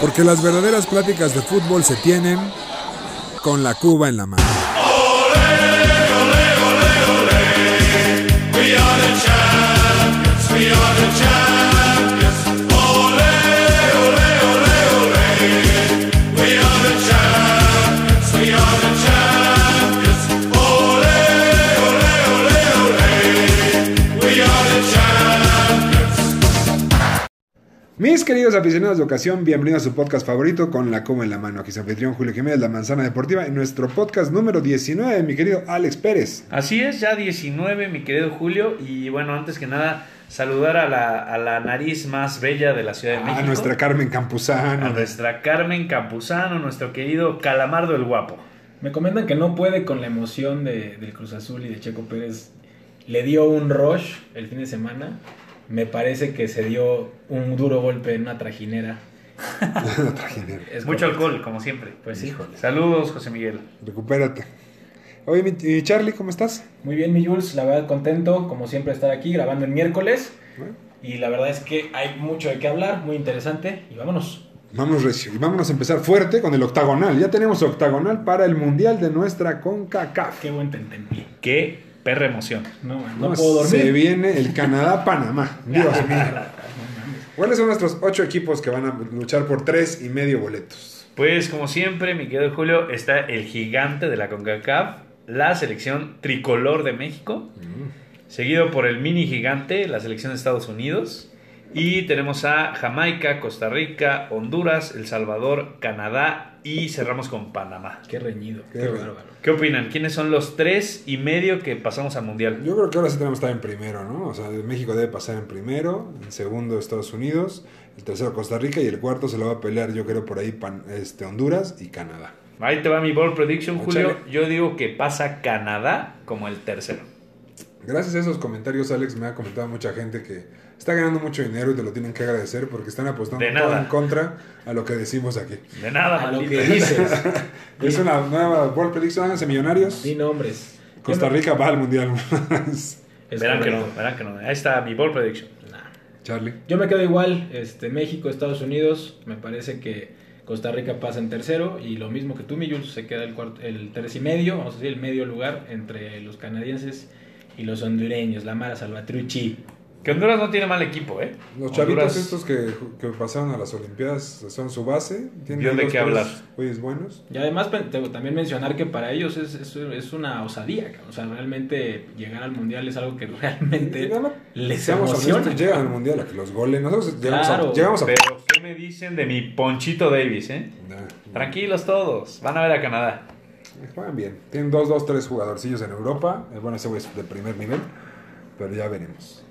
Porque las verdaderas pláticas de fútbol se tienen con la Cuba en la mano. Mis queridos aficionados de ocasión, bienvenidos a su podcast favorito con la coma en la mano. Aquí su anfitrión Julio Jiménez, La Manzana Deportiva, en nuestro podcast número 19, mi querido Alex Pérez. Así es, ya 19, mi querido Julio. Y bueno, antes que nada, saludar a la, a la nariz más bella de la Ciudad de México. A nuestra Carmen Campuzano. A nuestra Carmen Campuzano, nuestro querido Calamardo el Guapo. Me comentan que no puede con la emoción de, del Cruz Azul y de Checo Pérez. Le dio un rush el fin de semana me parece que se dio un duro golpe en una trajinera. una trajinera. Es Mucho alcohol, como siempre. Pues sí. Saludos, José Miguel. Recupérate. Oye, mi, Charlie, ¿cómo estás? Muy bien, mi Jules. La verdad, contento, como siempre, estar aquí grabando el miércoles. Y la verdad es que hay mucho de qué hablar, muy interesante. Y vámonos. Vámonos recio. Y vámonos a empezar fuerte con el octagonal. Ya tenemos octagonal para el mundial de nuestra CONCACAF. Qué buen tentempié. Qué perra emoción. No, no, puedo dormir. Se viene el Canadá-Panamá. Dios mío. ¿Cuáles son nuestros ocho equipos que van a luchar por tres y medio boletos? Pues como siempre, mi querido Julio, está el gigante de la CONCACAF, la selección tricolor de México, mm. seguido por el mini gigante, la selección de Estados Unidos, y tenemos a Jamaica, Costa Rica, Honduras, El Salvador, Canadá y cerramos con Panamá. Qué reñido, qué, bárbaro. ¿Qué opinan? ¿Quiénes son los tres y medio que pasamos al Mundial? Yo creo que ahora sí tenemos que estar en primero, ¿no? O sea, México debe pasar en primero, en segundo Estados Unidos, el tercero Costa Rica y el cuarto se lo va a pelear yo creo por ahí este, Honduras y Canadá. Ahí te va mi ball prediction, Julio. Yo digo que pasa Canadá como el tercero. Gracias a esos comentarios, Alex, me ha comentado mucha gente que está ganando mucho dinero y te lo tienen que agradecer porque están apostando todo en contra a lo que decimos aquí. De nada, a lo que dices. es una nueva World Prediction, háganse millonarios. Di nombres. Costa Rica va al mundial. verán que no, verán que no. Ahí está mi World Prediction. Charlie. Yo me quedo igual, este, México, Estados Unidos, me parece que Costa Rica pasa en tercero y lo mismo que tú, mi se queda el, cuarto, el tres y medio, vamos a decir, el medio lugar entre los canadienses y los hondureños, la Mara Salvatruchi. Que Honduras no tiene mal equipo, ¿eh? Los chavitos estos que, que, pasaron a las Olimpiadas son su base. Tienen de qué hablar. buenos. Y además también mencionar que para ellos es, es, una osadía. O sea, realmente llegar al Mundial es algo que realmente les emociona. llegan al Mundial a que los goles. Nosotros llegamos, a, llegamos a... Pero ¿qué me dicen de mi Ponchito Davis, eh? Tranquilos todos. Van a ver a Canadá. Juegan bien. Tienen dos, dos, tres jugadorcillos en Europa. Bueno, ese güey es de primer nivel. Pero ya veremos.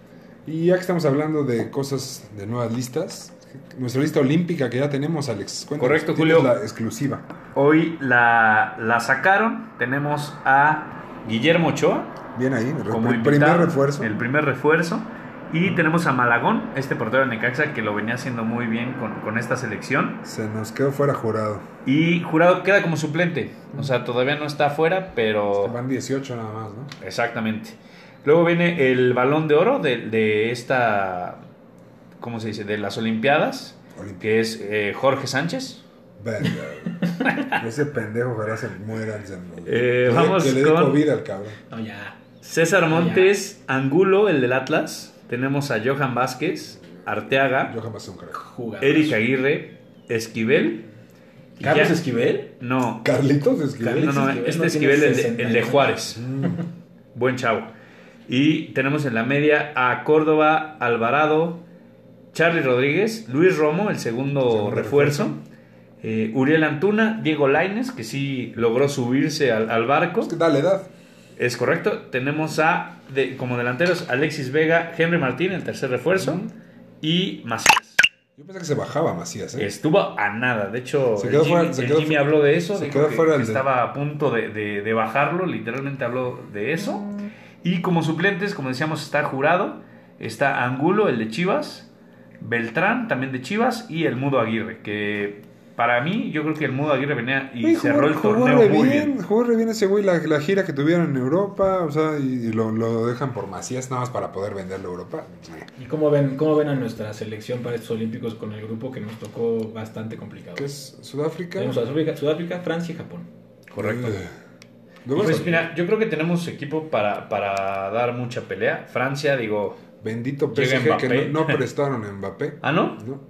Y ya que estamos hablando de cosas de nuevas listas, nuestra lista olímpica que ya tenemos, Alex. Correcto, Julio. La exclusiva. Hoy la, la sacaron. Tenemos a Guillermo Ochoa. Bien ahí, como el primer refuerzo. El primer refuerzo. Y tenemos a Malagón, este portero de Necaxa que lo venía haciendo muy bien con, con, esta selección. Se nos quedó fuera jurado. Y jurado queda como suplente. O sea, todavía no está fuera, pero. Van 18 nada más, ¿no? Exactamente. Luego viene el balón de oro de, esta, ¿cómo se dice? De las Olimpiadas, que es eh, Jorge Sánchez. Ese pendejo ojalá se muera. Eh, vamos que le dé COVID al cabrón. César Montes, Angulo, el del Atlas. Tenemos a Johan Vázquez, Arteaga, Johan Eric Aguirre, Esquivel. ¿Carlos Esquivel? No. ¿Carlitos Esquivel? No, no, este Esquivel, el el de Juárez. Mm. Buen chavo. Y tenemos en la media a Córdoba, Alvarado, Charlie Rodríguez, Luis Romo, el segundo, refuerzo, eh, Uriel Antuna, Diego Laines, que sí logró subirse al, barco. Es que dale edad. Es correcto. Tenemos a, como delanteros, Alexis Vega, Henry Martín, el tercer refuerzo, y Macías. Yo pensé que se bajaba Macías. ¿eh? Estuvo a nada. De hecho, Jimmy, habló de eso. Se quedó fuera estaba a punto de, de, bajarlo. Literalmente habló de eso. Y como suplentes, como decíamos, está Jurado, está Angulo, el de Chivas, Beltrán, también de Chivas, y el Mudo Aguirre, que para mí, yo creo que el Mudo Aguirre venía y cerró el jugó torneo re muy bien, bien. Jugó re bien ese güey la, la gira que tuvieron en Europa, o sea, y, y lo, lo dejan por Macías nada más para poder venderlo a Europa. ¿Y cómo ven, cómo ven a nuestra selección para estos olímpicos con el grupo que nos tocó bastante complicado? ¿Qué es Sudáfrica? Tenemos a Sudáfrica, Sudáfrica, Francia y Japón. Correcto. Luego Pues es- mira, yo creo que tenemos equipo para, para dar mucha pelea. Francia, digo. Bendito PSG que no, no prestaron a Mbappé. Ah, ¿no? ¿no?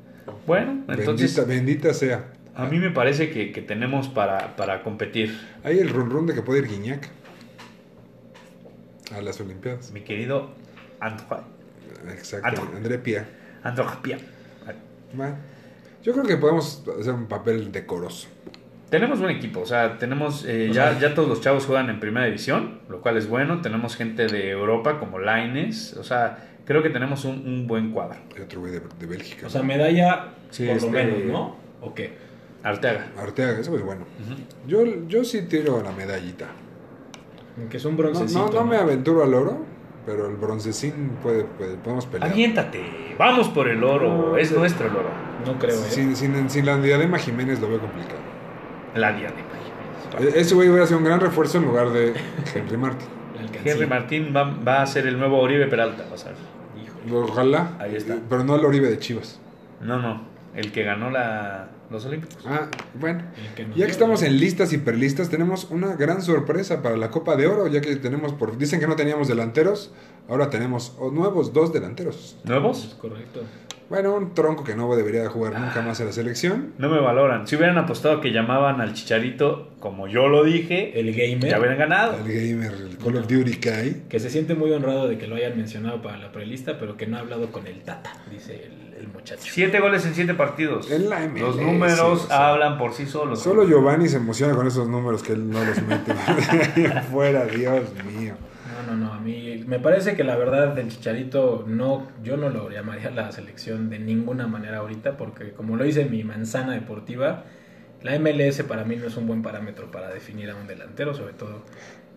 Bueno, entonces bendita, bendita sea. a mí me parece que, que tenemos para, para competir. Hay el run run de que puede ir Guiñac a las Olimpiadas. Mi querido Antoine. Exacto, Anto. André Pia. Antoine Pia. Yo creo que podemos hacer un papel decoroso. Tenemos buen equipo, o sea, tenemos eh, ya, ya todos los chavos juegan en primera división, lo cual es bueno. Tenemos gente de Europa como Laines, o sea, creo que tenemos un, un buen cuadro. Hay otro güey de, de Bélgica. O sea, medalla Sí, por este- lo menos, ¿no? ¿O qué? Arteaga. Arteaga, eso es bueno. Yo, yo sí tiro la medallita. Que es un No, broncecito. no, no me aventuro al oro, pero el broncecín puede, puede- podemos pelear. Aviéntate, vamos por el oro, es nuestro el oro. No creo, ¿eh? Sin, sin, sin la diadema Jiménez lo veo complicado. La diadema. E- Ese güey hubiera sido un gran refuerzo en lugar de Henry Martin. Henry Martín va, va a ser el nuevo Oribe Peralta, vas a ver. Híjole. Ojalá. Ahí está. Pero no el Oribe de Chivas. No, no, el que ganó la, los Olímpicos. Ah, bueno. Que Ya que estamos en listas y perlistas, tenemos una gran sorpresa para la Copa de Oro, ya que tenemos, por dicen que no teníamos delanteros, ahora tenemos nuevos dos delanteros. Es ¿Nuevos? correcto. Bueno, un tronco que no debería de jugar nunca más en la selección. No me valoran. Si hubieran apostado que llamaban al Chicharito, como yo lo dije, El gamer. ya hubieran ganado. El gamer, el Call of Duty Kai. Que se siente muy honrado de que lo hayan mencionado para la prelista, pero que no ha hablado con el Tata, dice el, el muchacho. Siete goles en siete partidos. En la MLS, Los números o sea. hablan por sí solos. Solo Giovanni se emociona con esos números que él no los mete. Fuera, Dios mío. No, no, a mí me parece que la verdad del Chicharito no, yo no lo llamaría la selección de ninguna manera ahorita, porque como lo dice mi manzana deportiva, la MLS para mí no es un buen parámetro para definir a un delantero, sobre todo.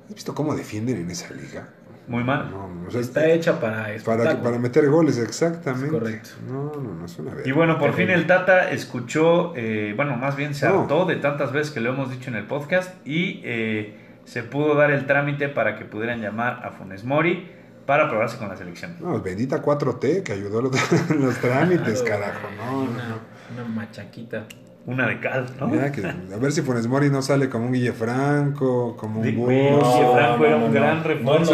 ¿Has visto cómo defienden en esa liga? Muy mal. No, no, o sea, Está hecha para para, para meter goles, exactamente. Es correcto. No, no, no es una verga. Y bueno, por fin el Tata escuchó, eh, bueno, más bien se No. hartó de tantas veces que lo hemos dicho en el podcast y eh, se pudo dar el trámite para que pudieran llamar a Funes Mori para probarse con la selección. No, bendita 4T que ayudó a los, los trámites, carajo. No, una, no. una machaquita. Una de cal, ¿no? Mira que, a ver si Funes Mori no sale como un Guille Franco, como un No, Franco era un no. gran refuerzo.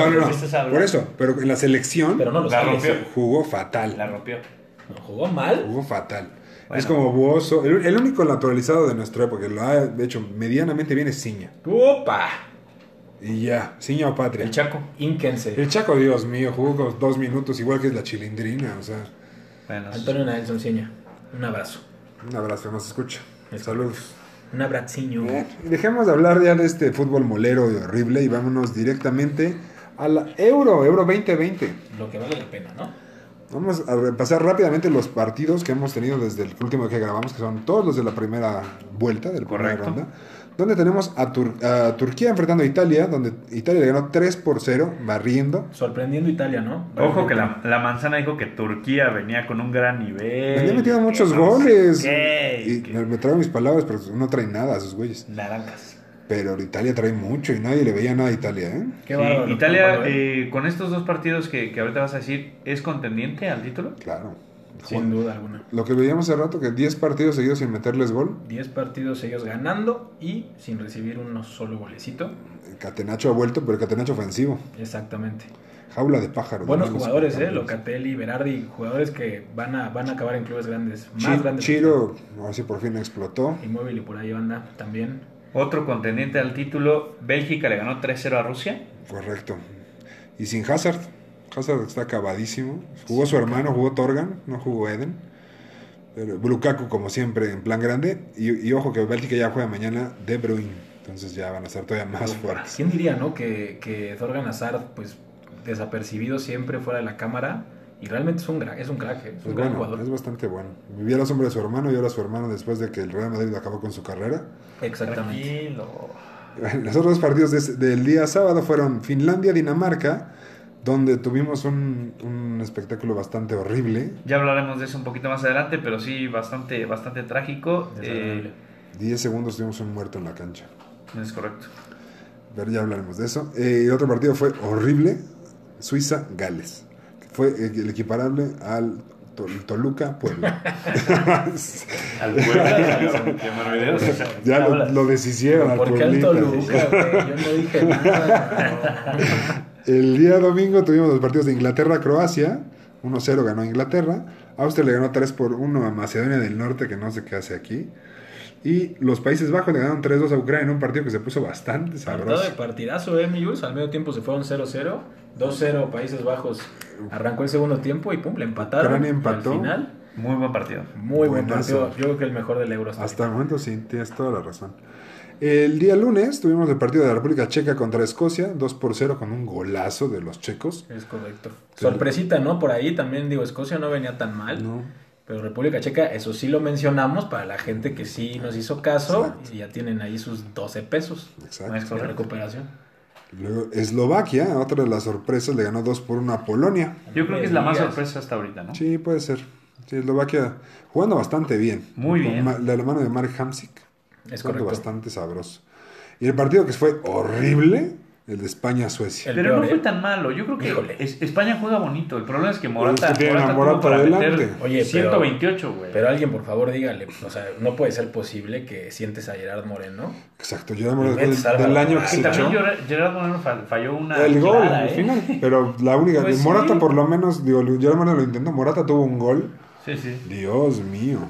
Por eso, pero en la selección Pero no La rompió. jugó fatal. La rompió. No, jugó mal. Jugó fatal. Bueno. Es como Buoso. El, el único naturalizado de nuestra época que lo ha hecho medianamente bien es Ciña. ¡Opa! Y ya, Ciña o Patria. El Chaco. Ínquense. El Chaco, Dios mío, jugó dos minutos, igual que es la chilindrina. O sea, Bueno, Antonio Nelson Ciña. Un abrazo. un abrazo, nos escucha. Es Saludos. Un abraciño. Bien, Dejemos de hablar ya de este fútbol molero y horrible y vámonos directamente a la Euro, Euro 2020. Lo que vale la pena, ¿no? Vamos a repasar rápidamente los partidos que hemos tenido desde el último que grabamos, que son todos los de la primera vuelta, de la primera Correcto. ronda. Donde tenemos a, Tur- a Turquía enfrentando a Italia, donde Italia le ganó 3 por 0, barriendo. Sorprendiendo Italia, ¿no? Ojo que la, la manzana dijo que Turquía venía con un gran nivel. Venía metido muchos no sé goles. qué, y me, me traigo mis palabras, pero no traen nada a sus güeyes. Naranjas. Pero Italia trae mucho y nadie le veía nada a Italia, ¿eh? Qué Sí, Italia, ¿eh? con estos dos partidos que, que ahorita vas a decir, ¿es contendiente al título? Claro. Sin duda alguna. Lo que veíamos hace rato, que 10 partidos seguidos sin meterles gol. 10 partidos ellos ganando y sin recibir uno solo golecito. Catenacho ha vuelto, pero Catenacho ofensivo. Exactamente. Jaula de pájaro. Buenos jugadores, ¿eh? Locatelli, Berardi, jugadores que van a, van a acabar en clubes grandes. Más Chi- grandes. Chiro, ahora sí por fin explotó. Inmóvil y por ahí anda también. Otro contendiente al título, Bélgica le ganó 3-0 a Rusia. Correcto. Y sin Hazard. Hazard está acabadísimo. Jugó su hermano, jugó Torgan, no jugó Eden. Pero Lukaku, como siempre, en plan grande. Y, y ojo que Bélgica ya juega mañana De Bruyne. Entonces ya van a estar todavía más fuertes. ¿Quién diría, no? Que, que Thorgan Hazard, pues, desapercibido siempre fuera de la cámara. Y realmente es un, gra- es un crack, es un gran bueno, jugador. es bastante bueno. Vivía la sombra de su hermano y ahora su hermano después de que el Real Madrid acabó con su carrera. Exactamente. Tranquilo. Los otros partidos de del día sábado fueron Finlandia-Dinamarca, donde tuvimos un, un espectáculo bastante horrible. Ya hablaremos de eso un poquito más adelante, pero sí bastante, bastante trágico. Desagradable. Eh, 10 segundos tuvimos un muerto en la cancha. es correcto. Pero ya hablaremos de eso. Eh, y otro partido fue horrible, Suiza-Gales. Fue el equiparable al To- Toluca Puebla. Al Puebla, ya lo, lo deshicieron al ¿Por qué al. Toluca, güey? Yo no dije nada. El día domingo tuvimos los partidos de Inglaterra-Croacia. 1-0 ganó Inglaterra. Austria le ganó 3 por 1 a Macedonia del Norte, que no sé qué hace aquí. Y los Países Bajos le ganaron 3-2 a Ucrania en un partido que se puso bastante Partido de sabroso. partidazo, ¿eh, mi Jules? Al medio tiempo se fueron 0-0. 2-0 Países Bajos. Arrancó el segundo tiempo y pum, le empataron. Ucrania Y empató. Al final, Muy buen partido. muy buen Buenazo. partido. Yo creo que el mejor del Euro. hasta Hasta el momento sí, tienes toda la razón. El día lunes tuvimos el partido de la República Checa contra Escocia, 2 por 0 con un golazo de los checos. Es correcto. Sorpresita, ¿no? Por ahí también, digo, Escocia no venía tan mal. ¿no? Pero República Checa, eso sí lo mencionamos para la gente que sí nos hizo caso Exacto. y ya tienen ahí sus 12 pesos Exacto. De correcto. recuperación. Luego Eslovaquia, otra de las sorpresas, le ganó 2 por 1 a Polonia. Yo creo que es la más sorpresa hasta ahorita, ¿no? Sí, puede ser. Sí, Eslovaquia jugando bastante bien. Muy bien. De la mano de Mark Hamsik. Es correcto. bastante sabroso. Y el partido que fue horrible, el de España-Suecia. El Pero peor, no fue ¿eh? tan malo. Yo creo que Híjole. España juega bonito. El problema es que Morata, Es que a tuvo Morata para adelante. meter Oye, pero- 128, güey. Pero alguien, por favor, dígale. O sea, no puede ser posible que sientes a Gerard Moreno. Exacto, me Metes del, del año que Morata. se también echó. Gerard- Gerard Moreno fall- falló una El gol clara, al ¿eh? final. Pero la única. Pues Morata, sí. por lo menos, digo, Gerard Moreno lo intentó. Morata tuvo un gol. Sí, sí. Dios mío.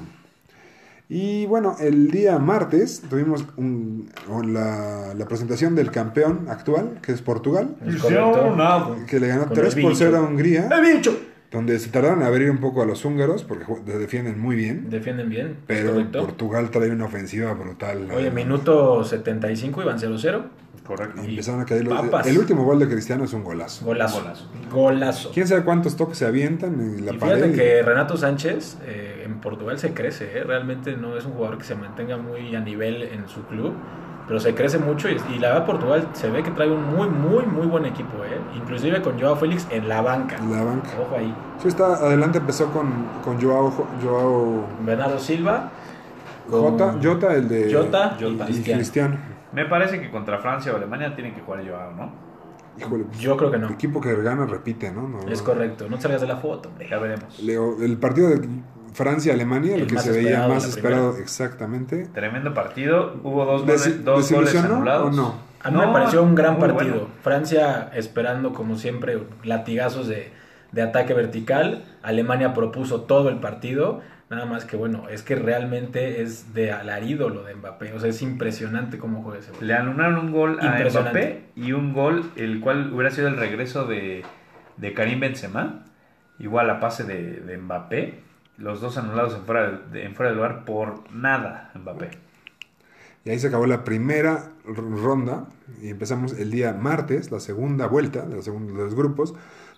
Y bueno, el día martes tuvimos un- la, la presentación del campeón actual, que es Portugal, Es correcto. Que le ganó Con 3 el por bicho. 0 a Hungría, ¡El bicho! Donde se tardaron en abrir un poco a los húngaros, porque defienden muy bien. Defienden bien. Pero correcto. Portugal trae una ofensiva brutal. Oye, verdad. minuto 75 iban 0-0. Correcto. Y empezaron a caer los- Papas. El último gol de Cristiano es un golazo. Golazo. Golazo. Golazo. ¿Quién sabe cuántos toques se avientan en la Y pared? fíjate que Renato Sánchez eh, en Portugal se crece, ¿eh? realmente no es un jugador que se mantenga muy a nivel en su club, pero se crece mucho y, y la verdad Portugal se ve que trae un muy, muy, muy buen equipo, ¿eh? inclusive con Joao Félix en la banca. En la banca. Ojo ahí. Sí, está adelante, empezó con, con Joao, Joao Bernardo Silva, con Jota, Jota, el de Jota Jota. y Cristiano. Cristiano. Me parece que contra Francia o Alemania tienen que jugar Joao, ¿no? Híjole, pues, Yo creo que no. el equipo que gana repite, ¿no? No, Es no. correcto, no te salgas de la foto, hombre. Ya veremos. Leo, el partido de Francia-Alemania, El que se veía más esperado, primera. exactamente. Tremendo partido. Hubo dos, Desi- goles, dos goles ¿Desilusionó anulados. o no? A mí No, me pareció un gran partido. bueno. Francia esperando, como siempre, latigazos de, de ataque vertical. Alemania propuso todo el partido. Nada más que, bueno, es que realmente es de alarido lo de Mbappé. O sea, es impresionante cómo juega ese gol. Le anularon un gol a. Mbappé y un gol, el cual hubiera sido el regreso de, de Karim Benzema. Igual a pase de, de Mbappé. Los dos anulados en fuera de, en fuera de lugar por nada, Mbappé. Y ahí se acabó la primera ronda y empezamos el día martes, la segunda vuelta de los, segundos, de los grupos,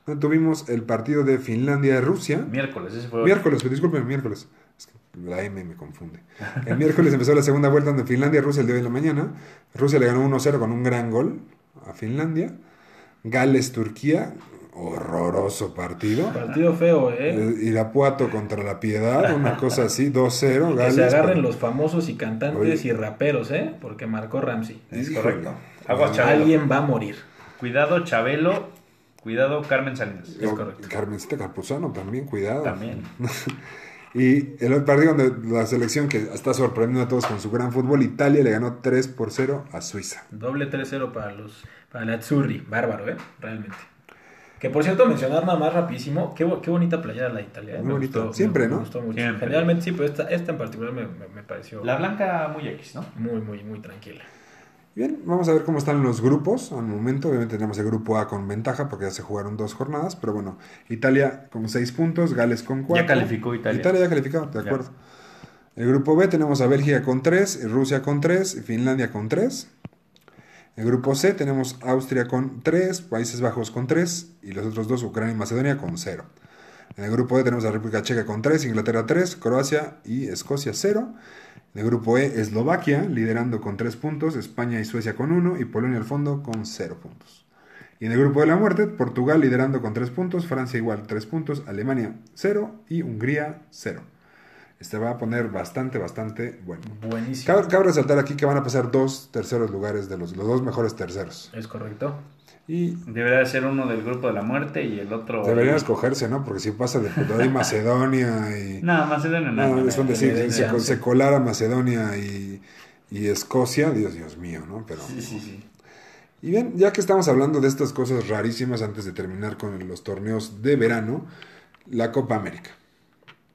donde tuvimos el partido de Finlandia-Rusia. Miércoles, ese fue. Miércoles, disculpen, miércoles. Es que la M me confunde. El miércoles empezó la segunda vuelta donde Finlandia-Rusia el día de la mañana. Rusia le ganó 1-0 con un gran gol a Finlandia. Gales-Turquía, horroroso partido. Partido feo, ¿eh? Eh, Irapuato contra la Piedad, una cosa así, 2-0. que Gales. se agarren pero- los famosos y cantantes Oye. y raperos, ¿eh? Porque marcó Ramsey. Es Híjole. correcto. Aguas, Chabelo. Alguien va a morir. Cuidado, Chabelo. Cuidado, Carmen Salinas. Es correcto. Carmencita Campuzano también, cuidado. También. Y el partido donde la selección que está sorprendiendo a todos con su gran fútbol, Italia le ganó 3 por 0 a Suiza. Doble 3-0 para los para la Azzurri. Bárbaro, ¿eh? Realmente. Que por cierto, mencionar nada más rapidísimo, qué, qué bonita playera la Italia. ¿eh? Muy Me bonito. gustó, Siempre, me- me ¿no? gustó mucho. Siempre. Generalmente sí, pero esta, esta en particular me, me- me pareció La blanca muy X, ¿no? muy, muy, muy tranquila. Bien, vamos a ver cómo están los grupos al momento. Obviamente tenemos el grupo A con ventaja porque ya se jugaron dos jornadas, pero bueno, Italia con 6 puntos, Gales con 4. Ya calificó Italia. Italia ya calificado, de Ya. acuerdo. El grupo B tenemos a Bélgica con 3, Rusia con 3, Finlandia con 3. El grupo C tenemos Austria con 3, Países Bajos con 3 y los otros dos, Ucrania y Macedonia, con 0. En el grupo D tenemos a República Checa con 3, Inglaterra 3, Croacia y Escocia 0. En el grupo E, Eslovaquia liderando con 3 puntos, España y Suecia con 1 y Polonia al fondo con 0 puntos. Y en el grupo de la muerte, Portugal liderando con 3 puntos, Francia igual 3 puntos, Alemania 0 y Hungría 0. Este va a poner bastante, bastante bueno. Buenísimo. Cabe, cabe resaltar aquí que van a pasar dos terceros lugares de los, los dos mejores terceros. Es correcto. Y Debería de ser uno del grupo de la muerte y el otro. deberían escogerse, ¿no? Porque si pasa de y Macedonia y... No, Macedonia no. No, es donde sí, se, de- se colara Macedonia y, y Escocia, Dios, Dios mío, ¿no? Pero, Sí, sí, sí. Y bien, ya que estamos hablando de estas cosas rarísimas antes de terminar con los torneos de verano, la Copa América.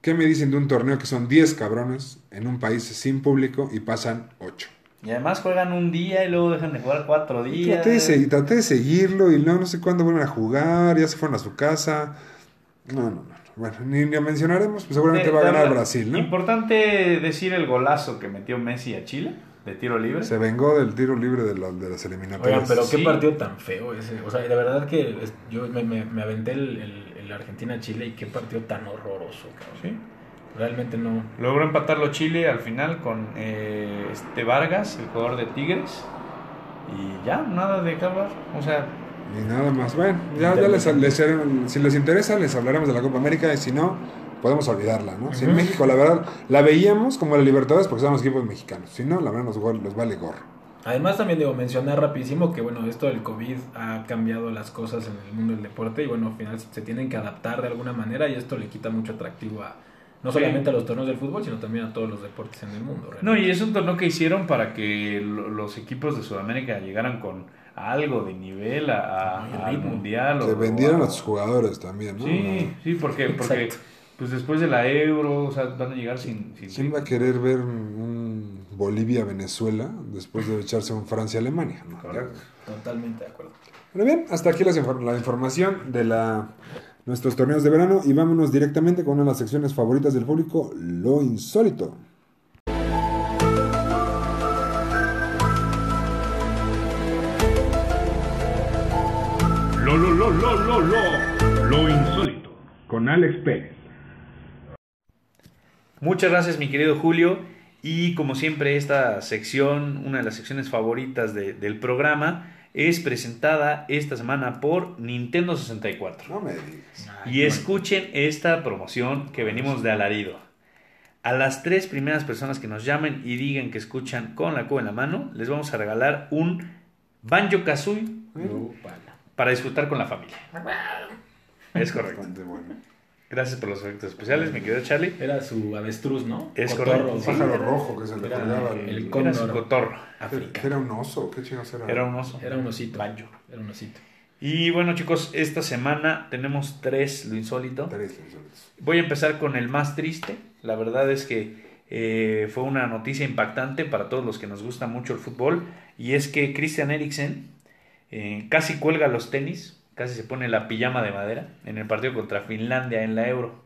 ¿Qué me dicen de un torneo que son 10 cabrones en un país sin público y pasan 8? Y además juegan un día y luego dejan de jugar cuatro días. Traté de, se- traté de seguirlo y no, no sé cuándo vuelven a jugar, ya se fueron a su casa. No, no, no. Bueno, ni lo mencionaremos, pues seguramente De- va a ganar Brasil, ¿no? Importante decir el golazo que metió Messi a Chile de tiro libre. Se vengó del tiro libre de, la- de las eliminatorias. Oigan, pero qué Sí. partido tan feo ese. O sea, de verdad que es- yo me, me- me aventé el, el- el Argentina-Chile y qué partido tan horroroso, cabrón. Sí. Realmente no. Logró empatarlo Chile al final con eh, este Vargas, el jugador de Tigres. Y ya, nada de acabar. O sea, Y nada más. Bueno, ya, ya les, les- si les interesa, les hablaremos de la Copa América y si no, podemos olvidarla, ¿no? Si en. México, la verdad, la veíamos como la Libertadores porque son los equipos mexicanos. Si no, la verdad, nos, nos vale gorro. Además también digo, mencionar rapidísimo que bueno, esto del COVID ha cambiado las cosas en el mundo del deporte y bueno, al final se tienen que adaptar de alguna manera y esto le quita mucho atractivo a no Sí. solamente a los torneos del fútbol, sino también a todos los deportes en el mundo. no, y es un torneo que hicieron para que lo- los equipos de Sudamérica llegaran con algo de nivel a, a- al mundial. Que o- vendieran o- a sus jugadores también, ¿no? Sí, sí, porque, porque Exacto. pues después de la Euro, o sea, van a llegar sin... sin ¿Quién va a querer ver un Bolivia-Venezuela después de echarse un Francia-Alemania? ¿no? Correcto. Totalmente de acuerdo. Bueno, bien, hasta aquí las infor- la información de la, nuestros torneos de verano y vámonos directamente con una de las secciones favoritas del público, lo insólito. Lo, lo, lo, lo, lo, lo, lo insólito. Con Alex Pérez. Muchas gracias, mi querido Julio. Y como siempre, esta sección, una de las secciones favoritas de- del programa, es presentada esta semana por Nintendo 64. No me digas. Y escuchen esta promoción que venimos de alarido. A las tres primeras personas que nos llamen y digan que escuchan con la cuba en la mano, les vamos a regalar un Banjo Kazooie para disfrutar con la familia. Es correcto. Bastante bueno. Gracias por los efectos especiales, mi querido Charlie. Era su avestruz, ¿no? Es Cotorro. correcto, Un sí. pájaro rojo que se le colgaba. el el- Era su cotorro. África. ¿Era un oso? ¿Qué chingados era? Era un oso. Era un osito. Banjo. Era un osito. Y bueno, chicos, esta semana tenemos tres lo insólito. Tres insólitos. Voy a empezar con el más triste. La verdad es que eh, fue una noticia impactante para todos los que nos gusta mucho el fútbol. Y es que Christian Eriksen eh, casi cuelga los tenis, casi se pone la pijama de madera en el partido contra Finlandia en la Euro.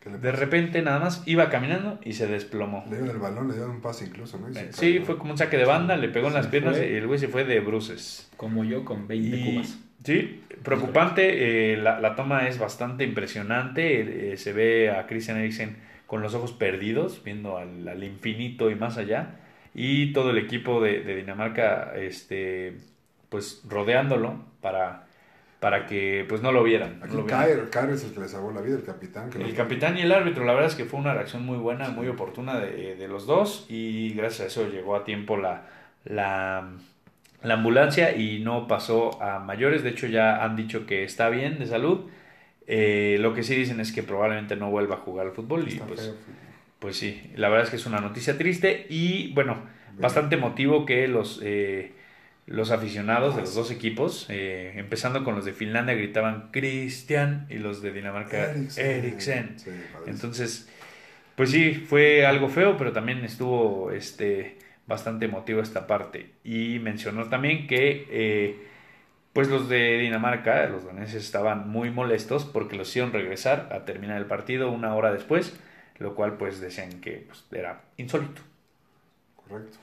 ¿Qué le De repente nada más iba caminando y se desplomó. Le dio el balón, le dio un pase incluso, ¿no? Se Sí, cayó. fue como un saque de banda, le pegó en Se las piernas fue. y el güey se fue de bruces. Como yo con 20 Y- cubas. Sí, preocupante. eh, la, la toma es bastante impresionante. eh, se ve a Christian Eriksen con los ojos perdidos, viendo al, al infinito y más allá. Y todo el equipo de, de Dinamarca, este, pues rodeándolo para, para que pues no lo vieran. no Aquí lo vieran. Kair es el que le salvó la vida, el capitán. Que El lo- capitán y el árbitro, la verdad es que fue una reacción muy buena, muy oportuna de, de los dos y gracias a eso llegó a tiempo la, la, la ambulancia y no pasó a mayores. De hecho ya han dicho que está bien de salud. Eh, lo que sí dicen es que probablemente no vuelva a jugar al fútbol y pues, feo. pues sí, la verdad es que es una noticia triste y bueno, bastante emotivo que los, eh, los aficionados de los dos equipos, eh, empezando con los de Finlandia, gritaban Cristian y los de Dinamarca Eriksen. Sí. Entonces, pues sí, fue algo feo, pero también estuvo este, bastante emotivo esta parte. Y mencionó también que eh, pues los de Dinamarca, los daneses, estaban muy molestos porque los hicieron regresar a terminar el partido una hora después, lo cual pues decían que pues, era insólito. Correcto.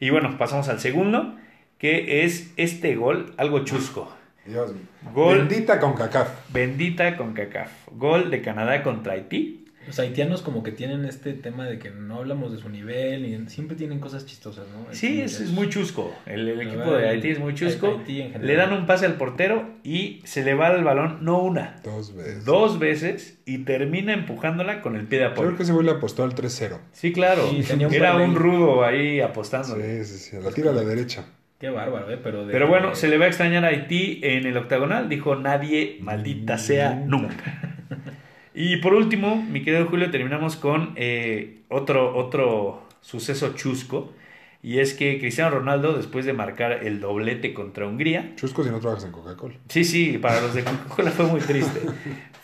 Y bueno, pasamos al segundo, que es este gol, algo chusco. Dios mío. Gol. Bendita con CACAF. Bendita con CACAF. Gol de Canadá contra Haití. Los haitianos como que tienen este tema de que no hablamos de su nivel y siempre tienen cosas chistosas, ¿no? Sí, es, es muy chusco. El, equipo verdad, de Haití es muy chusco. Haití en general. Le dan un pase al portero y se le va el balón, no una, Dos veces. dos veces y termina empujándola con el pie de Yo apoyo. creo que ese güey le apostó al 3-0. Sí, claro. Sí, tenía un Era un rudo ahí apostando. Sí, sí, sí. La tira a la derecha. Qué bárbaro, ¿eh? Pero, de- Pero bueno, se le va a extrañar a Haití en el octagonal, dijo nadie, maldita sea, nunca. Y por último, mi querido Julio, terminamos con eh, otro, otro suceso chusco. Y es que Cristiano Ronaldo, después de marcar el doblete contra Hungría, Chusco si no trabajas en Coca-Cola. sí, sí, para los de Coca-Cola fue muy triste.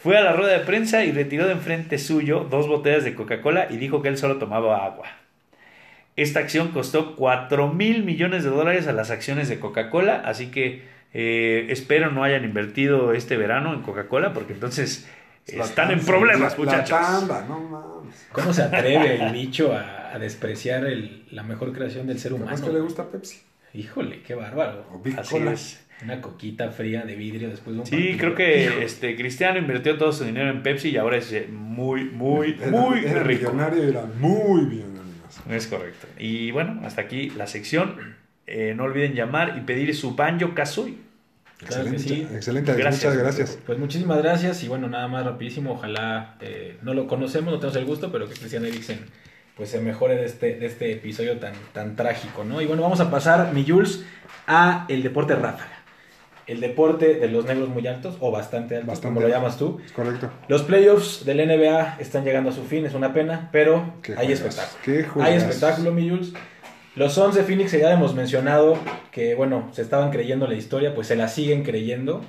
Fue a la rueda de prensa y retiró de enfrente suyo dos botellas de Coca-Cola y dijo que él solo tomaba agua. Esta acción costó 4 mil millones de dólares a las acciones de Coca-Cola, así que eh, espero no hayan invertido este verano en Coca-Cola, porque entonces La están en problemas, muchachos. La tanda, no mames. ¿Cómo se atreve el bicho a, a despreciar el- la mejor creación del ser humano? que le gusta Pepsi. Híjole, qué bárbaro. Así es. Una coquita fría de vidrio después de un Sí, partido. creo que este Cristiano invirtió todo su dinero en Pepsi y ahora es eh, muy, muy, Era- muy era rico. millonario y era muy Es correcto. Y bueno, hasta aquí la sección. Eh, no olviden llamar y pedir su banjo kazooie. Claro Excelente, sí. excelente. Gracias. Muchas gracias. Pues muchísimas gracias y bueno, nada más rapidísimo, ojalá eh, no lo conocemos, no tenemos el gusto, pero que Cristian Eriksen pues se mejore de este, de este episodio tan, tan trágico, ¿no? Y bueno, vamos a pasar, mi Jules, a el deporte ráfaga. El deporte de los negros muy altos, o bastante altos, Bastante como lo llamas tú. Es correcto. Los playoffs del NBA están llegando a su fin, es una pena, pero Qué hay juegazo, espectáculo. qué Hay espectáculo, mi Jules. Los Suns de Phoenix, ya hemos mencionado que, bueno, se estaban creyendo la historia, pues se la siguen creyendo.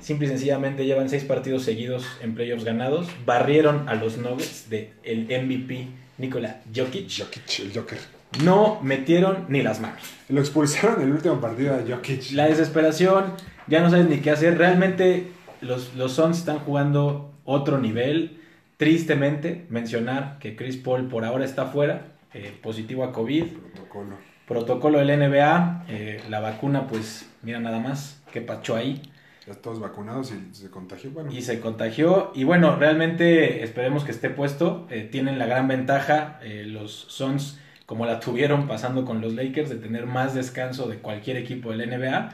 Simple y sencillamente llevan seis partidos seguidos en playoffs ganados. Barrieron a los Nuggets del el MVP Nikola Jokic. Jokic, el Joker. No metieron ni las manos. Lo expulsaron en el último partido a Jokic. La desesperación, ya no sabes ni qué hacer. Realmente los, los Suns están jugando otro nivel. Tristemente, mencionar que Chris Paul por ahora está fuera, eh, positivo a COVID. Protocolo. Protocolo del NBA, eh, la vacuna, pues mira nada más, qué pacho ahí. Ya todos vacunados y se contagió. Bueno, Y se contagió. Y bueno, realmente esperemos que esté puesto. Eh, tienen la gran ventaja, los Suns, como la tuvieron pasando con los Lakers, de tener más descanso de cualquier equipo del NBA.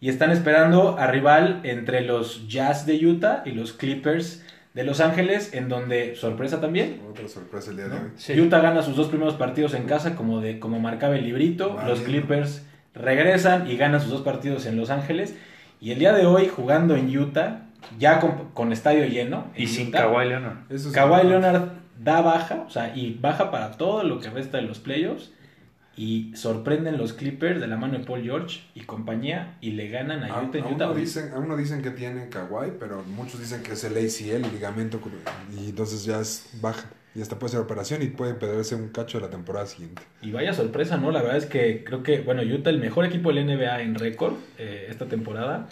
Y están esperando a rival entre los Jazz de Utah y los Clippers de Los Ángeles, en donde, sorpresa también, otra sorpresa el día de hoy. Sí. Utah gana sus dos primeros partidos en casa, como, de, como marcaba el librito. Vale. Los Clippers regresan y ganan sus dos partidos en Los Ángeles. Y el día de hoy, jugando en Utah, ya con, con estadio lleno. en Y sin Utah, Kawhi Leonard. Eso es Kawhi. Leonard da baja, o sea, y baja para todo lo que resta de los playoffs. Y sorprenden los Clippers de la mano de Paul George y compañía y le ganan a Utah a Utah. uno dicen, a uno dicen que tiene Kawhi, pero muchos dicen que es el ACL, el ligamento, y entonces ya es baja. Y hasta puede ser operación y puede perderse un cacho de la temporada siguiente. Y vaya sorpresa, ¿no? La verdad es que creo que, bueno, Utah, el mejor equipo del NBA en récord eh, esta temporada,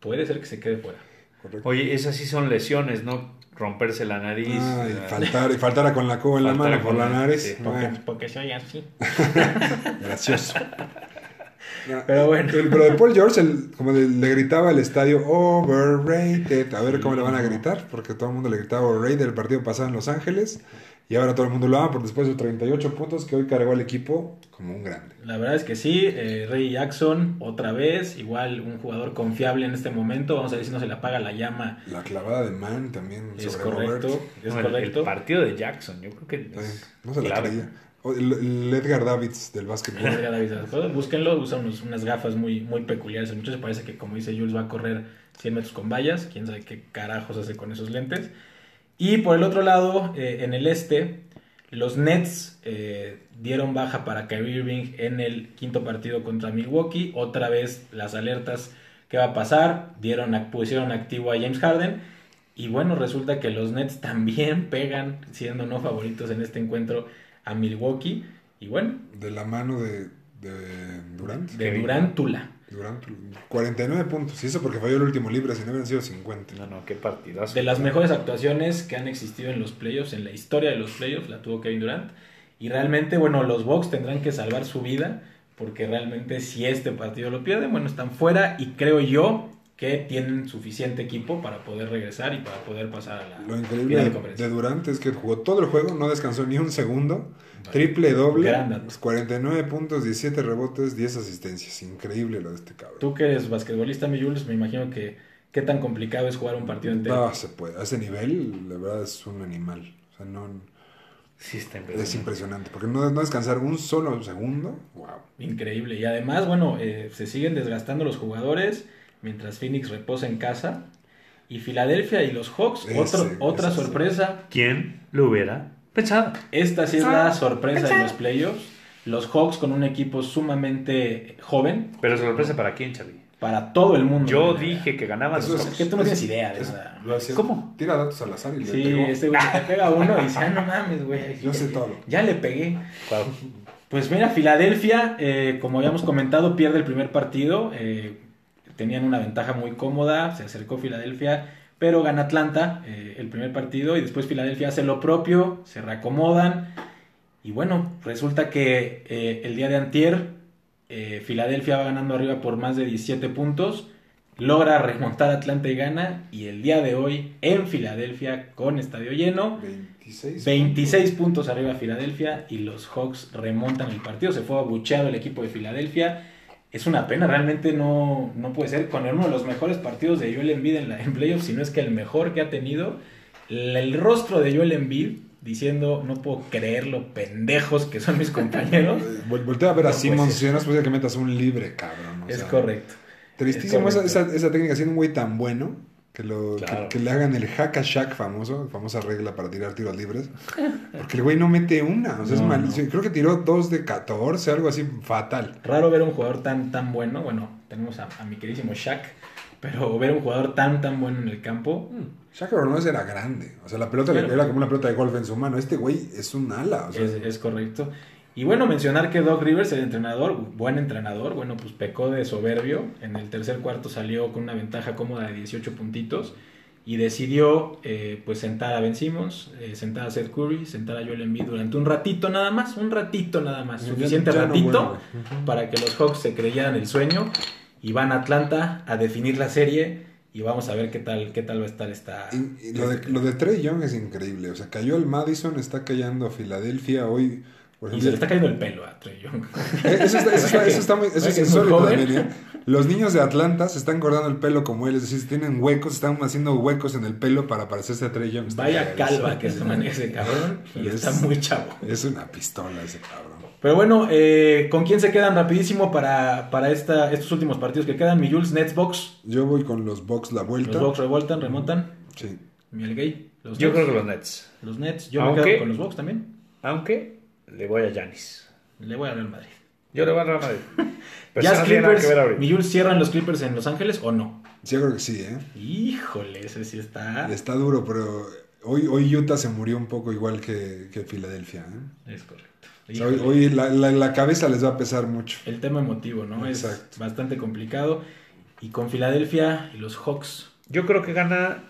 puede ser que se quede fuera. Correcto. Oye, esas sí son lesiones, ¿no? Romperse la nariz. Ah, y faltar, y faltara con la cuba en la mano por la la- nariz. sí, Porque, Bueno, porque soy así. gracioso. Pero bueno. El- pero de Paul George, el- como le gritaba al estadio overrated. A ver cómo le van a gritar, porque todo el mundo le gritaba overrated el partido pasado en Los Ángeles. Y ahora todo el mundo lo ama por después de 38 puntos que hoy cargó al equipo como un grande. La verdad es que sí, eh, Ray Jackson, otra vez, igual un jugador confiable en este momento. Vamos a ver si no se le apaga la llama. La clavada de Man también Es sobre correcto, Robert. es correcto. El, partido de Jackson, yo creo que Sí, es no se la creía. El, el Edgar Davids del básquetbol. Edgar Alfredo, Búsquenlo, usa unos- unas gafas muy, muy peculiares. Muchacho parece que, como dice Jules, va a correr 100 metros con vallas. Quién sabe qué carajos hace con esos lentes. Y por el otro lado, eh, en el este, los Nets eh, dieron baja para Kyrie Irving en el quinto partido contra Milwaukee. Otra vez las alertas que va a pasar. Dieron, pusieron activo a James Harden. Y bueno, resulta que los Nets también pegan, siendo no favoritos en este encuentro, a Milwaukee. Y bueno, De la mano de, de Durant. de Kevin. Durant. 49 puntos. Y eso porque falló el último libre, si no hubieran sido 50. No, no, qué partidazo. De las mejores actuaciones que han existido en los playoffs, en la historia de los playoffs, la tuvo Kevin Durant. Y realmente, bueno, los Bucks tendrán que salvar su vida, porque realmente si este partido lo pierden, bueno, están fuera y creo yo que tienen suficiente equipo para poder regresar y para poder pasar a la Lo increíble de Durant es que jugó todo el juego, no descansó ni un segundo. Triple doble, Gran dato. 49 puntos, 17 rebotes, 10 asistencias. Increíble lo de este cabrón. Tú que eres basquetbolista, mi Jules, me imagino que qué tan complicado es jugar un partido entero. No se puede. A ese nivel, la verdad, es un animal. O sea, no, Sí, está es impresionante. Porque no, no descansar un solo segundo, wow. Increíble. Y además, bueno, eh, se siguen desgastando los jugadores mientras Phoenix reposa en casa. Y Filadelfia y los Hawks, Ese, otro- otra ese sorpresa. ¿Quién lo hubiera pensado? Esta sí es la sorpresa de los playoffs. Los Hawks con un equipo sumamente joven Pero sorpresa para quién, Charlie. para todo el mundo. Yo dije que ganaban Eso los Es que tú no tienes es- idea de es- nada. lo hacía- ¿Cómo? Tira datos al azar y le Sí, pegó. este güey te pega uno y dice, ah, no mames, güey. Yo sé todo. Ya le pegué. Pues mira, Filadelfia, eh, como habíamos comentado, pierde el primer partido. eh, tenían una ventaja muy cómoda, se acercó Filadelfia, pero gana Atlanta eh, el primer partido y después Filadelfia hace lo propio, se reacomodan. Y bueno, resulta que eh, el día de antier, eh, Filadelfia va ganando arriba por más de 17 puntos, logra remontar a Atlanta y gana. Y el día de hoy, en Filadelfia, con estadio lleno, 26. 26 puntos arriba Filadelfia y los Hawks remontan el partido. Se fue abucheado el equipo de Filadelfia. Es una pena, realmente no, no puede ser. Con uno de los mejores partidos de Joel Embiid en, la, en playoffs, si no es que el mejor que ha tenido. El, el rostro de Joel Embiid diciendo, no puedo creer lo pendejos que son mis compañeros. Vol- Voltea a ver a No puede Simmons, si no es posible que metas un libre, cabrón. o es sea, correcto. Tristísimo Es esa, esa, esa técnica, siendo un güey tan bueno, que, lo, que- Claro. que, le hagan el hack a Shaq famoso, famosa regla para tirar tiros libres. Porque el güey no mete una, o sea, es No, malísimo. Creo que tiró dos de 14, algo así fatal. Raro ver un jugador tan, tan bueno. Bueno, tenemos a, a mi queridísimo Shaq. Pero ver un jugador tan, tan bueno en el campo, Shaq O'Neal era grande, o sea, la pelota le- Claro. era como una pelota de golf en su mano. Este güey es un ala, o sea, Es, es correcto. Y bueno, mencionar que Doc Rivers, el entrenador, buen entrenador, bueno, pues pecó de soberbio. En el tercer cuarto salió con una ventaja cómoda de 18 puntitos y decidió eh, pues sentar a Ben Simmons, eh, sentar a Seth Curry, sentar a Joel Embiid durante un ratito nada más, un ratito nada más, suficiente ratito para que los Hawks se creyeran el sueño y van a Atlanta a definir la serie y vamos a ver qué tal qué tal va a estar esta Y, y lo, de, lo de Trey Young es increíble. O sea, cayó el Madison, está cayendo a Filadelfia hoy. Por y se le está cayendo el pelo a Trey Young. Eh, Eso está, eso está- eso está muy, eso ¿Verdad es que es muy insólito joven? también, ¿eh? Los niños de Atlanta se están cortando el pelo como él, es decir, tienen huecos, están haciendo huecos en el pelo para parecerse a Trey Young. Está Vaya calva que se maneja ese cabrón y Es- está muy chavo. Es una pistola ese cabrón. Pero bueno, eh, ¿con quién se quedan rapidísimo para, para esta, estos últimos partidos que quedan? Mi Jules, Nets, Box. Yo voy con los Bucks la vuelta. Los Box revoltan, remontan. Sí. Mi Gay. Los Yo Nets. creo que los Nets. Los Nets. Yo me Aunque- quedo con los Box también. Aunque le voy a Yanis. Le voy a Real Madrid. Yo le voy a Real Madrid. Pero ¿Ya no nada que ver Clippers, ahorita. mi Jules, cierran los Clippers en Los Ángeles o no? Sí, yo creo que sí, ¿eh? Híjole, ese sí está. Está duro, pero hoy, hoy Utah se murió un poco igual que, que Filadelfia. ¿eh? Es correcto. O sea, hoy hoy la, la- la cabeza les va a pesar mucho. El tema emotivo, ¿no? Exacto. Es bastante complicado. Y con Filadelfia y los Hawks. Yo creo que gana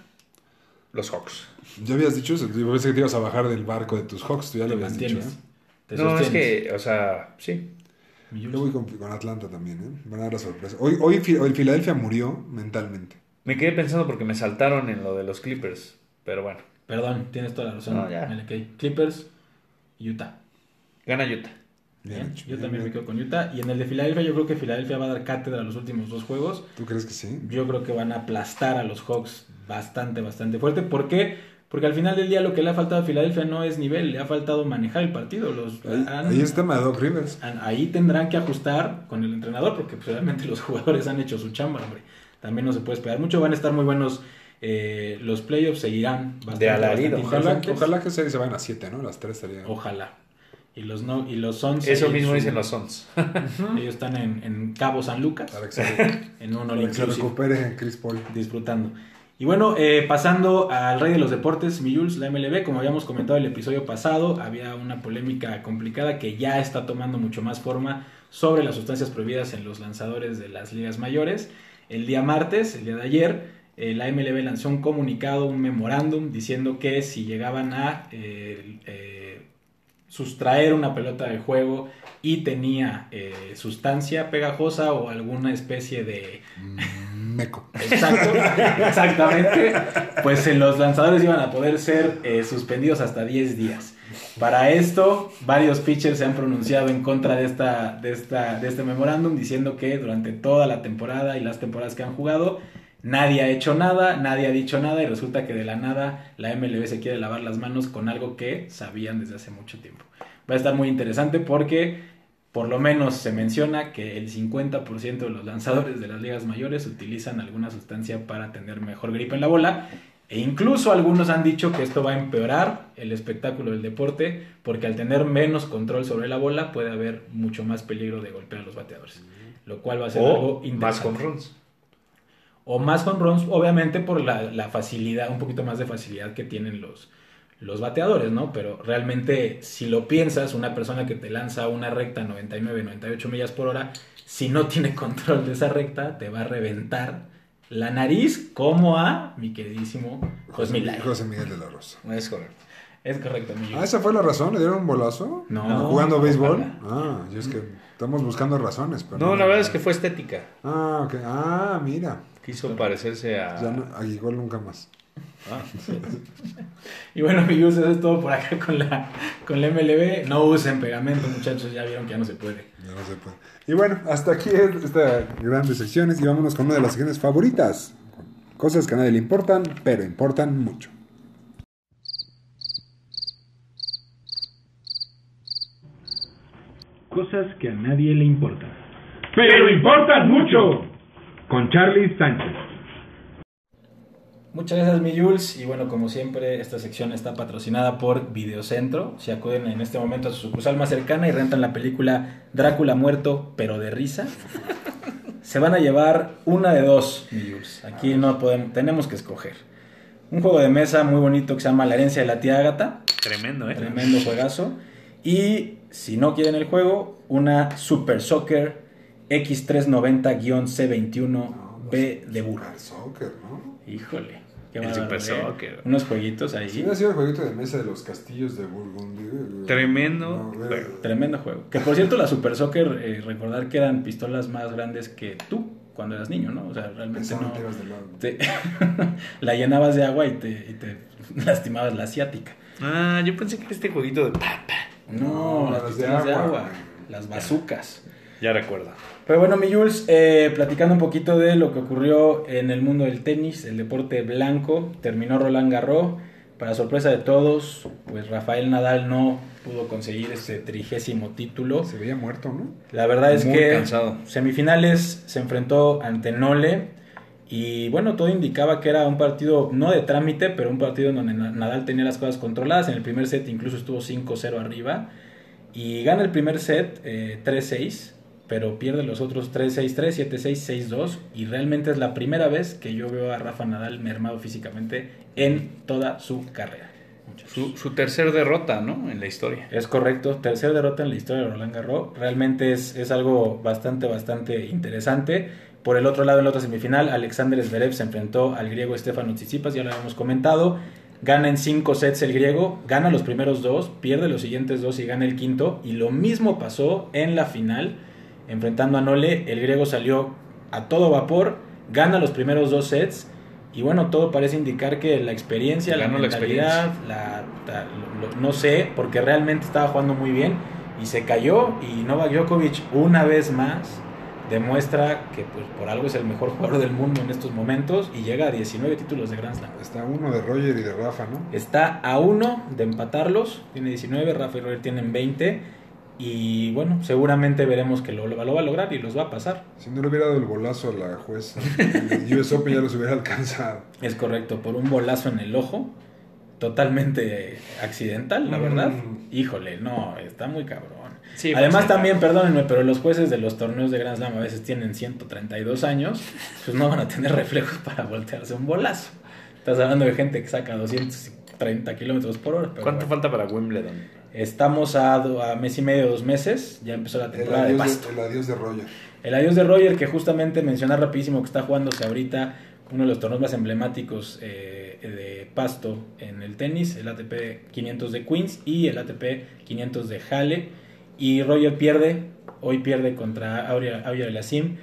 los Hawks. Ya habías dicho eso, yo pensé que te ibas a bajar del barco de tus Hawks, tú ya lo habías dicho. ¿eh? Te No, es que, o sea, sí. Yo voy con, con Atlanta también, ¿eh? Van a dar la sorpresa. Hoy, hoy, Fi- hoy Filadelfia murió mentalmente. Me quedé pensando porque me saltaron en lo de los Clippers. Pero bueno, Perdón, tienes toda la razón. No, ya. Clippers, Utah. gana Utah. Bien Bien, hecho, yo bien, también me quedo con Utah. Y en el de Filadelfia, yo creo que Filadelfia va a dar cátedra a los últimos dos juegos. ¿Tú crees que sí? Yo creo que van a aplastar a los Hawks bastante, bastante fuerte. ¿Por qué? Porque al final del día lo que le ha faltado a Filadelfia no es nivel, le ha faltado manejar el partido. Los, Ahí, han- ahí es tema de Doc Rivers. han- ahí tendrán que ajustar con el entrenador porque pues, realmente los jugadores han hecho su chamba, hombre. También no se puede esperar mucho. Van a estar muy buenos eh, los playoffs, seguirán bastante, De alarido. Ojalá, ojalá que se, se vayan a 7, ¿no? Las 3 estaría. Ojalá. Y los no y los Suns Eso mismo su- dicen los Sons. Ellos están en, en Cabo San Lucas, Para que se, en un para que se recupere Chris Paul. disfrutando. Y bueno, eh, pasando al rey de los deportes, mi la MLB, como habíamos comentado el episodio pasado, había una polémica complicada que ya está tomando mucho más forma sobre las sustancias prohibidas en los lanzadores de las ligas mayores. El día martes, el día de ayer, eh, la MLB lanzó un comunicado, un memorándum, diciendo que si llegaban a eh, sustraer una pelota de juego y tenía sustancia pegajosa o alguna especie de meco. Exacto, exactamente. Pues los lanzadores iban a poder ser eh, suspendidos hasta 10 días. Para esto, varios pitchers se han pronunciado en contra de, esta, de, esta, de este memorándum, diciendo que durante toda la temporada y las temporadas que han jugado, nadie ha hecho nada, nadie ha dicho nada y resulta que de la nada la MLB se quiere lavar las manos con algo que sabían desde hace mucho tiempo. Va a estar muy interesante porque por lo menos se menciona que el 50% de los lanzadores de las ligas mayores utilizan alguna sustancia para tener mejor grip en la bola. E incluso algunos han dicho que esto va a empeorar el espectáculo del deporte porque al tener menos control sobre la bola puede haber mucho más peligro de golpear a los bateadores. Lo cual va a ser algo O más interesante. con runs. O más con runs, obviamente por la, la facilidad, un poquito más de facilidad que tienen los, los bateadores, ¿no? Pero realmente, si lo piensas, una persona que te lanza una recta 99, 98 millas por hora, si no tiene control de esa recta, te va a reventar la nariz como a mi queridísimo José Milay. José Miguel de la Rosa. Es correcto. Es correcto, mi Ah, esa fue la razón, le dieron un bolazo. No, Jugando béisbol. ojalá. Ah, yo es que estamos buscando razones. Pero No, la verdad es que fue estética. Ah, ok. Ah, mira. Quiso parecerse a. Ya no, a igual nunca más. Ah, Y bueno, amigos, eso es todo por acá con la, con la MLB. No usen pegamento, muchachos, ya vieron que ya no se puede. Ya no se puede. Y bueno, hasta aquí es esta grandes secciones y vámonos con una de las secciones favoritas. Cosas que a nadie le importan, pero importan mucho. Cosas que a nadie le importan. Pero importan mucho. Con Charlie Sánchez. Muchas gracias, mi Jules. Y bueno, como siempre, esta sección está patrocinada por Videocentro. Si acuden en este momento a su sucursal más cercana y rentan la película Drácula muerto, pero de risa, se van a llevar una de dos, mi Jules. Aquí no podemos, tenemos que escoger. Un juego de mesa muy bonito que se llama La herencia de la tía Ágata. tremendo, ¿eh? Tremendo juegazo. Y si no quieren el juego, una Super Soccer X390-C21B de burro. Soccer, ¿no? Híjole. Qué El Super ¿eh? Soccer. Unos jueguitos ahí. Sí, ha sido el jueguito de mesa de los castillos de Burgundy. Tremendo No, juego. Tremendo juego. Que por cierto, la Super Soccer, eh, recordar que eran pistolas más grandes que tú cuando eras niño, ¿no? O sea, realmente no. te- la llenabas de agua y te, y te lastimabas la asiática. Ah, yo pensé que era este jueguito de. pa, pa. No, No, las las de pistolas de agua. agua, las bazucas. Ya recuerdo. Pero bueno, mi Jules, eh, platicando un poquito de lo que ocurrió en el mundo del tenis, el deporte blanco, terminó Roland Garros. Para sorpresa de todos, pues Rafael Nadal no pudo conseguir ese trigésimo título. Se veía muerto, ¿no? La verdad es Muy que cansado. semifinales se enfrentó ante Nole y bueno, todo indicaba que era un partido no de trámite, pero un partido en donde Na- Nadal tenía las cosas controladas. En el primer set incluso estuvo 5-0 arriba y gana el primer set eh, 3-6, pero pierde los otros 3-6-3, 7-6, 6-2 y realmente es la primera vez que yo veo a Rafa Nadal mermado físicamente en toda su carrera. Su, su tercer derrota, ¿no? En la historia. Es correcto, tercer derrota en la historia de Roland Garros. Realmente es, es algo bastante, bastante interesante. Por el otro lado, en la otra semifinal, Alexander Zverev se enfrentó al griego Stefano Tsitsipas, ya lo habíamos comentado. Gana en cinco sets el griego, gana los primeros dos, pierde los siguientes dos y gana el quinto. Y lo mismo pasó en la final, enfrentando a Nole. El griego salió a todo vapor, gana los primeros dos sets. Y bueno, todo parece indicar que la experiencia, la Ganó la mentalidad, la, lo- no sé, porque realmente estaba jugando muy bien y se cayó y Novak Djokovic una vez más demuestra que pues por algo es el mejor jugador del mundo en estos momentos y llega a 19 títulos de Grand Slam. Está uno de Roger y de Rafa, ¿no? Está a uno de empatarlos, tiene 19, Rafa y Roger tienen 20 y bueno, seguramente veremos que lo, lo va lo va a lograr y los va a pasar. Si no le hubiera dado el bolazo a la jueza, el US Open ya los hubiera alcanzado. Es correcto, por un bolazo en el ojo, totalmente accidental, la verdad. Mm. Híjole, no, está muy cabrón. Sí, Además también, perdónenme, pero los jueces de los torneos de Grand Slam a veces tienen 132 años, pues no van a tener reflejos para voltearse un bolazo. Estás hablando de gente que saca 230 kilómetros por hora. pero ¿Cuánto bueno. falta para Wimbledon? Estamos a, mes y medio, dos meses, ya empezó la El temporada de adiós pasto. de, el adiós de Roger. El adiós de Roger, que justamente mencionar rapidísimo que está jugándose ahorita uno de los torneos más emblemáticos eh, de pasto en el tenis, el ATP 500 de Queens y el ATP 500 de Halle. Y Roger pierde, hoy pierde contra Aurea Aurea Lassim.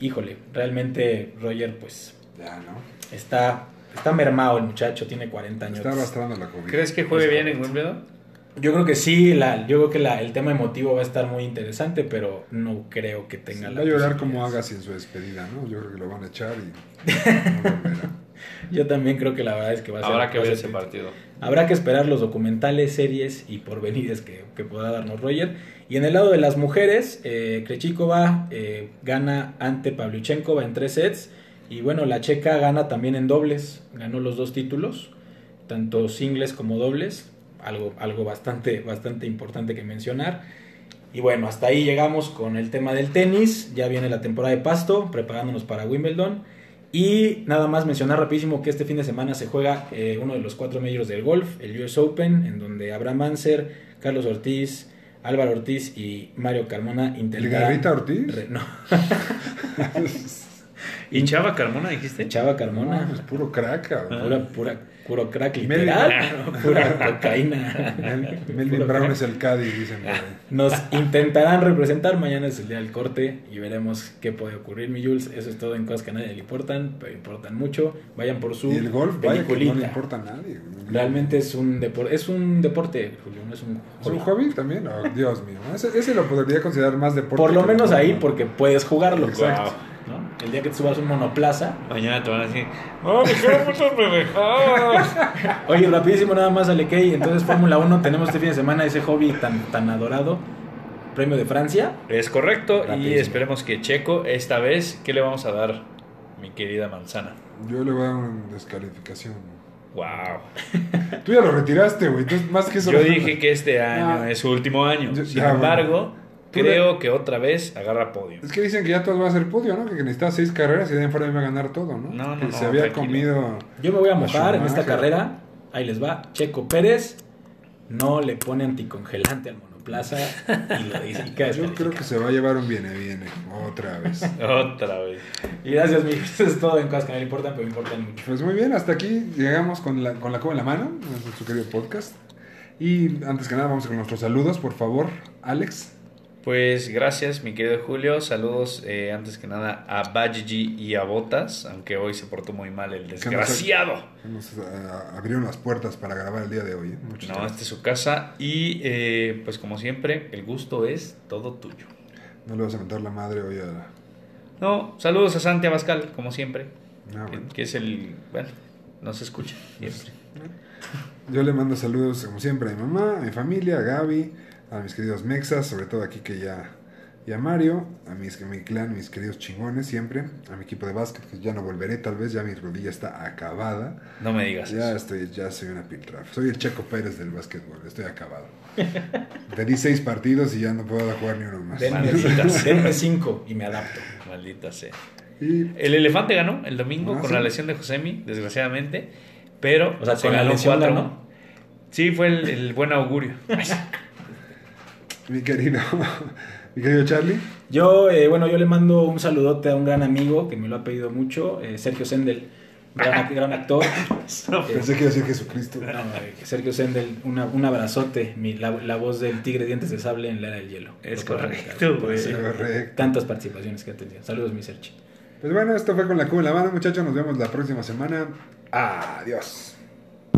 híjole, realmente Roger pues Ya, ¿no? está, está mermado el muchacho, tiene 40 años. Está arrastrando la COVID. ¿Crees que juegue bien en Wimbledon? Yo creo que sí, la, yo creo que la, el tema emotivo va a estar muy interesante, pero no creo que tenga Sí, la va a llorar como Agassi en su despedida, ¿no? Yo creo que lo van a echar y no. Yo también creo que la verdad es que va a ser... Habrá que ver ese partido. Habrá que esperar los documentales, series y porvenires que, que pueda darnos Roger. Y en el lado de las mujeres, eh, Krejcikova eh, gana ante Pavlyuchenkova en tres sets. Y bueno, la checa gana también en dobles. Ganó los dos títulos, tanto singles como dobles. Algo, algo bastante, bastante importante que mencionar. Y bueno, hasta ahí llegamos con el tema del tenis. Ya viene la temporada de pasto, preparándonos para Wimbledon. Y nada más mencionar rapidísimo que este fin de semana se juega eh, uno de los cuatro medios del golf, el US Open, en donde Abraham Manser, Carlos Ortiz, Álvaro Ortiz y Mario Carmona ¿El intentarán... Garrita Ortiz? Re- no, ¿Y Chava Carmona dijiste? Chava No, Carmona. es puro crack, cabrón. Pura, pura, puro crack Melvin- literal, pura cocaína. Mel- Melvin Puro Brown crack. es el Cádiz, dicen. ahí. Nos intentarán representar. Mañana es el día del corte y veremos qué puede ocurrir, mi Jules. Eso es todo en cosas que a nadie le importan, pero importan mucho. Vayan por su Y el golf, vaya que no le importa a nadie. Realmente es un deporte, es un deporte, Julio, no es un ¿Es un hobby. hobby también? Oh, Dios mío. Ese, ese lo podría considerar más deporte. Por lo menos ahí porque puedes jugarlo. Exacto. El día que te subas un monoplaza. Mañana te van a decir, ¡Oh, me quiero muchas pendejadas! Oye, rapidísimo nada más, Alekei. Entonces, Fórmula 1, tenemos este fin de semana ese hobby tan, tan adorado. Premio de Francia. Es correcto, y esperemos que Checo, esta vez, ¿qué le vamos a dar, mi querida manzana? Yo le voy a dar una descalificación. ¡Wow! Tú ya lo retiraste, güey. Entonces, más que eso. Yo dije que este año Ah. es su último año. Yo- Sin ya, embargo, creo que otra vez agarra podio. Es que dicen que ya todos van a ser podio, ¿no? Que necesitaba seis carreras y de ahí en fuera iba a ganar todo, ¿no? No, no, que no, se había tranquilo. comido. Yo me voy a mojar en esta carrera. Ahí les va. Checo Pérez no le pone anticongelante al monoplaza y lo dice. Yo creo que se va a llevar un viene, viene. Otra vez. Otra vez. Y gracias, mi. Eso es todo en cosas que no le importan, pero me importan mucho. Pues muy bien, hasta aquí llegamos con la, con la coba en la mano, nuestro querido podcast. Y antes que nada, vamos con nuestros saludos, por favor, Alex. Pues gracias, mi querido Julio. Saludos eh, antes que nada a Bajiji y a Botas, aunque hoy se portó muy mal el desgraciado. Nos eh, abrieron las puertas para grabar el día de hoy. ¿eh? No, gracias. esta es su casa y eh, pues como siempre, el gusto es todo tuyo. No le vas a mentar la madre hoy a. No, saludos a Santi Abascal, como siempre, Ah, bueno. que es el... Bueno, no se escucha siempre. Yo le mando saludos, como siempre, a mi mamá, a mi familia, a Gaby, a mis queridos mexas, sobre todo aquí que ya. Y a Mario, a mis, a mi clan, mis queridos chingones siempre, a mi equipo de básquet, que ya no volveré, tal vez ya mi rodilla está acabada. No me digas Ya eso. estoy, ya soy una piltrafa. Soy el Checo Pérez del básquetbol, estoy acabado. Te di seis partidos y ya no puedo jugar ni uno más. Denme, denme cinco y me adapto. Maldita sea. Y El elefante ganó el domingo Ah, con sí. la lesión de Josemi, desgraciadamente, pero O sea, se con la ganó lesión cuatro. ganó. Sí, fue el, el buen augurio. mi querido, mi querido Charlie, Yo, eh, bueno, yo le mando un saludote a un gran amigo que me lo ha pedido mucho, eh, Sergio Sendel, gran, gran actor. pensé que iba a decir Jesucristo. No, eh, Sergio Sendel, una- un abrazote, mi- la, la voz del tigre dientes de sable en la era del hielo. Es correcto, güey. Correcto. Tantas participaciones que ha tenido. Saludos, mi Sergi. Pues bueno, esto fue con la cuba en la mano, muchachos. Nos vemos la próxima semana. Adiós.